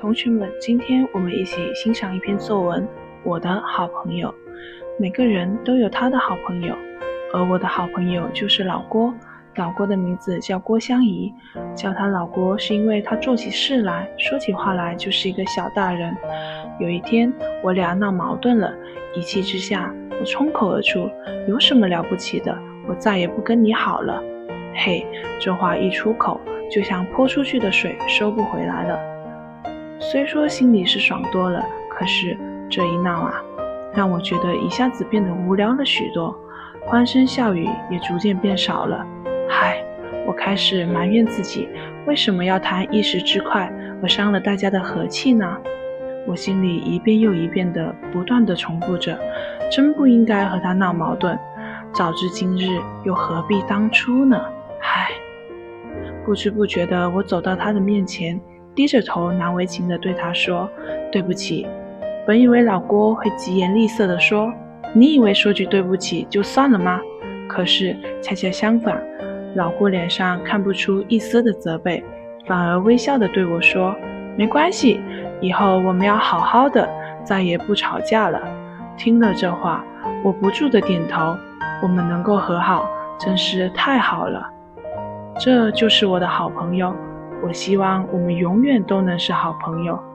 同学们，今天我们一起欣赏一篇作文《我的好朋友》。每个人都有他的好朋友，而我的好朋友就是老郭。老郭的名字叫郭香怡，叫他老郭是因为他做起事来说起话来就是一个小大人。有一天，我俩闹矛盾了，一气之下，我冲口而出：“有什么了不起的？我再也不跟你好了。”嘿，这话一出口，就像泼出去的水，收不回来了。虽说心里是爽多了，可是这一闹啊，让我觉得一下子变得无聊了许多，欢声笑语也逐渐变少了。嗨，我开始埋怨自己，为什么要谈一时之快而伤了大家的和气呢？我心里一遍又一遍地不断地重复着，真不应该和他闹矛盾。早知今日，又何必当初呢？嗨，不知不觉的，我走到他的面前。低着头，难为情地对他说：“对不起。”本以为老郭会疾言厉色地说：“你以为说句对不起就算了吗？”可是恰恰相反，老郭脸上看不出一丝的责备，反而微笑地对我说：“没关系，以后我们要好好的，再也不吵架了。”听了这话，我不住地点头。我们能够和好，真是太好了。这就是我的好朋友。我希望我们永远都能是好朋友。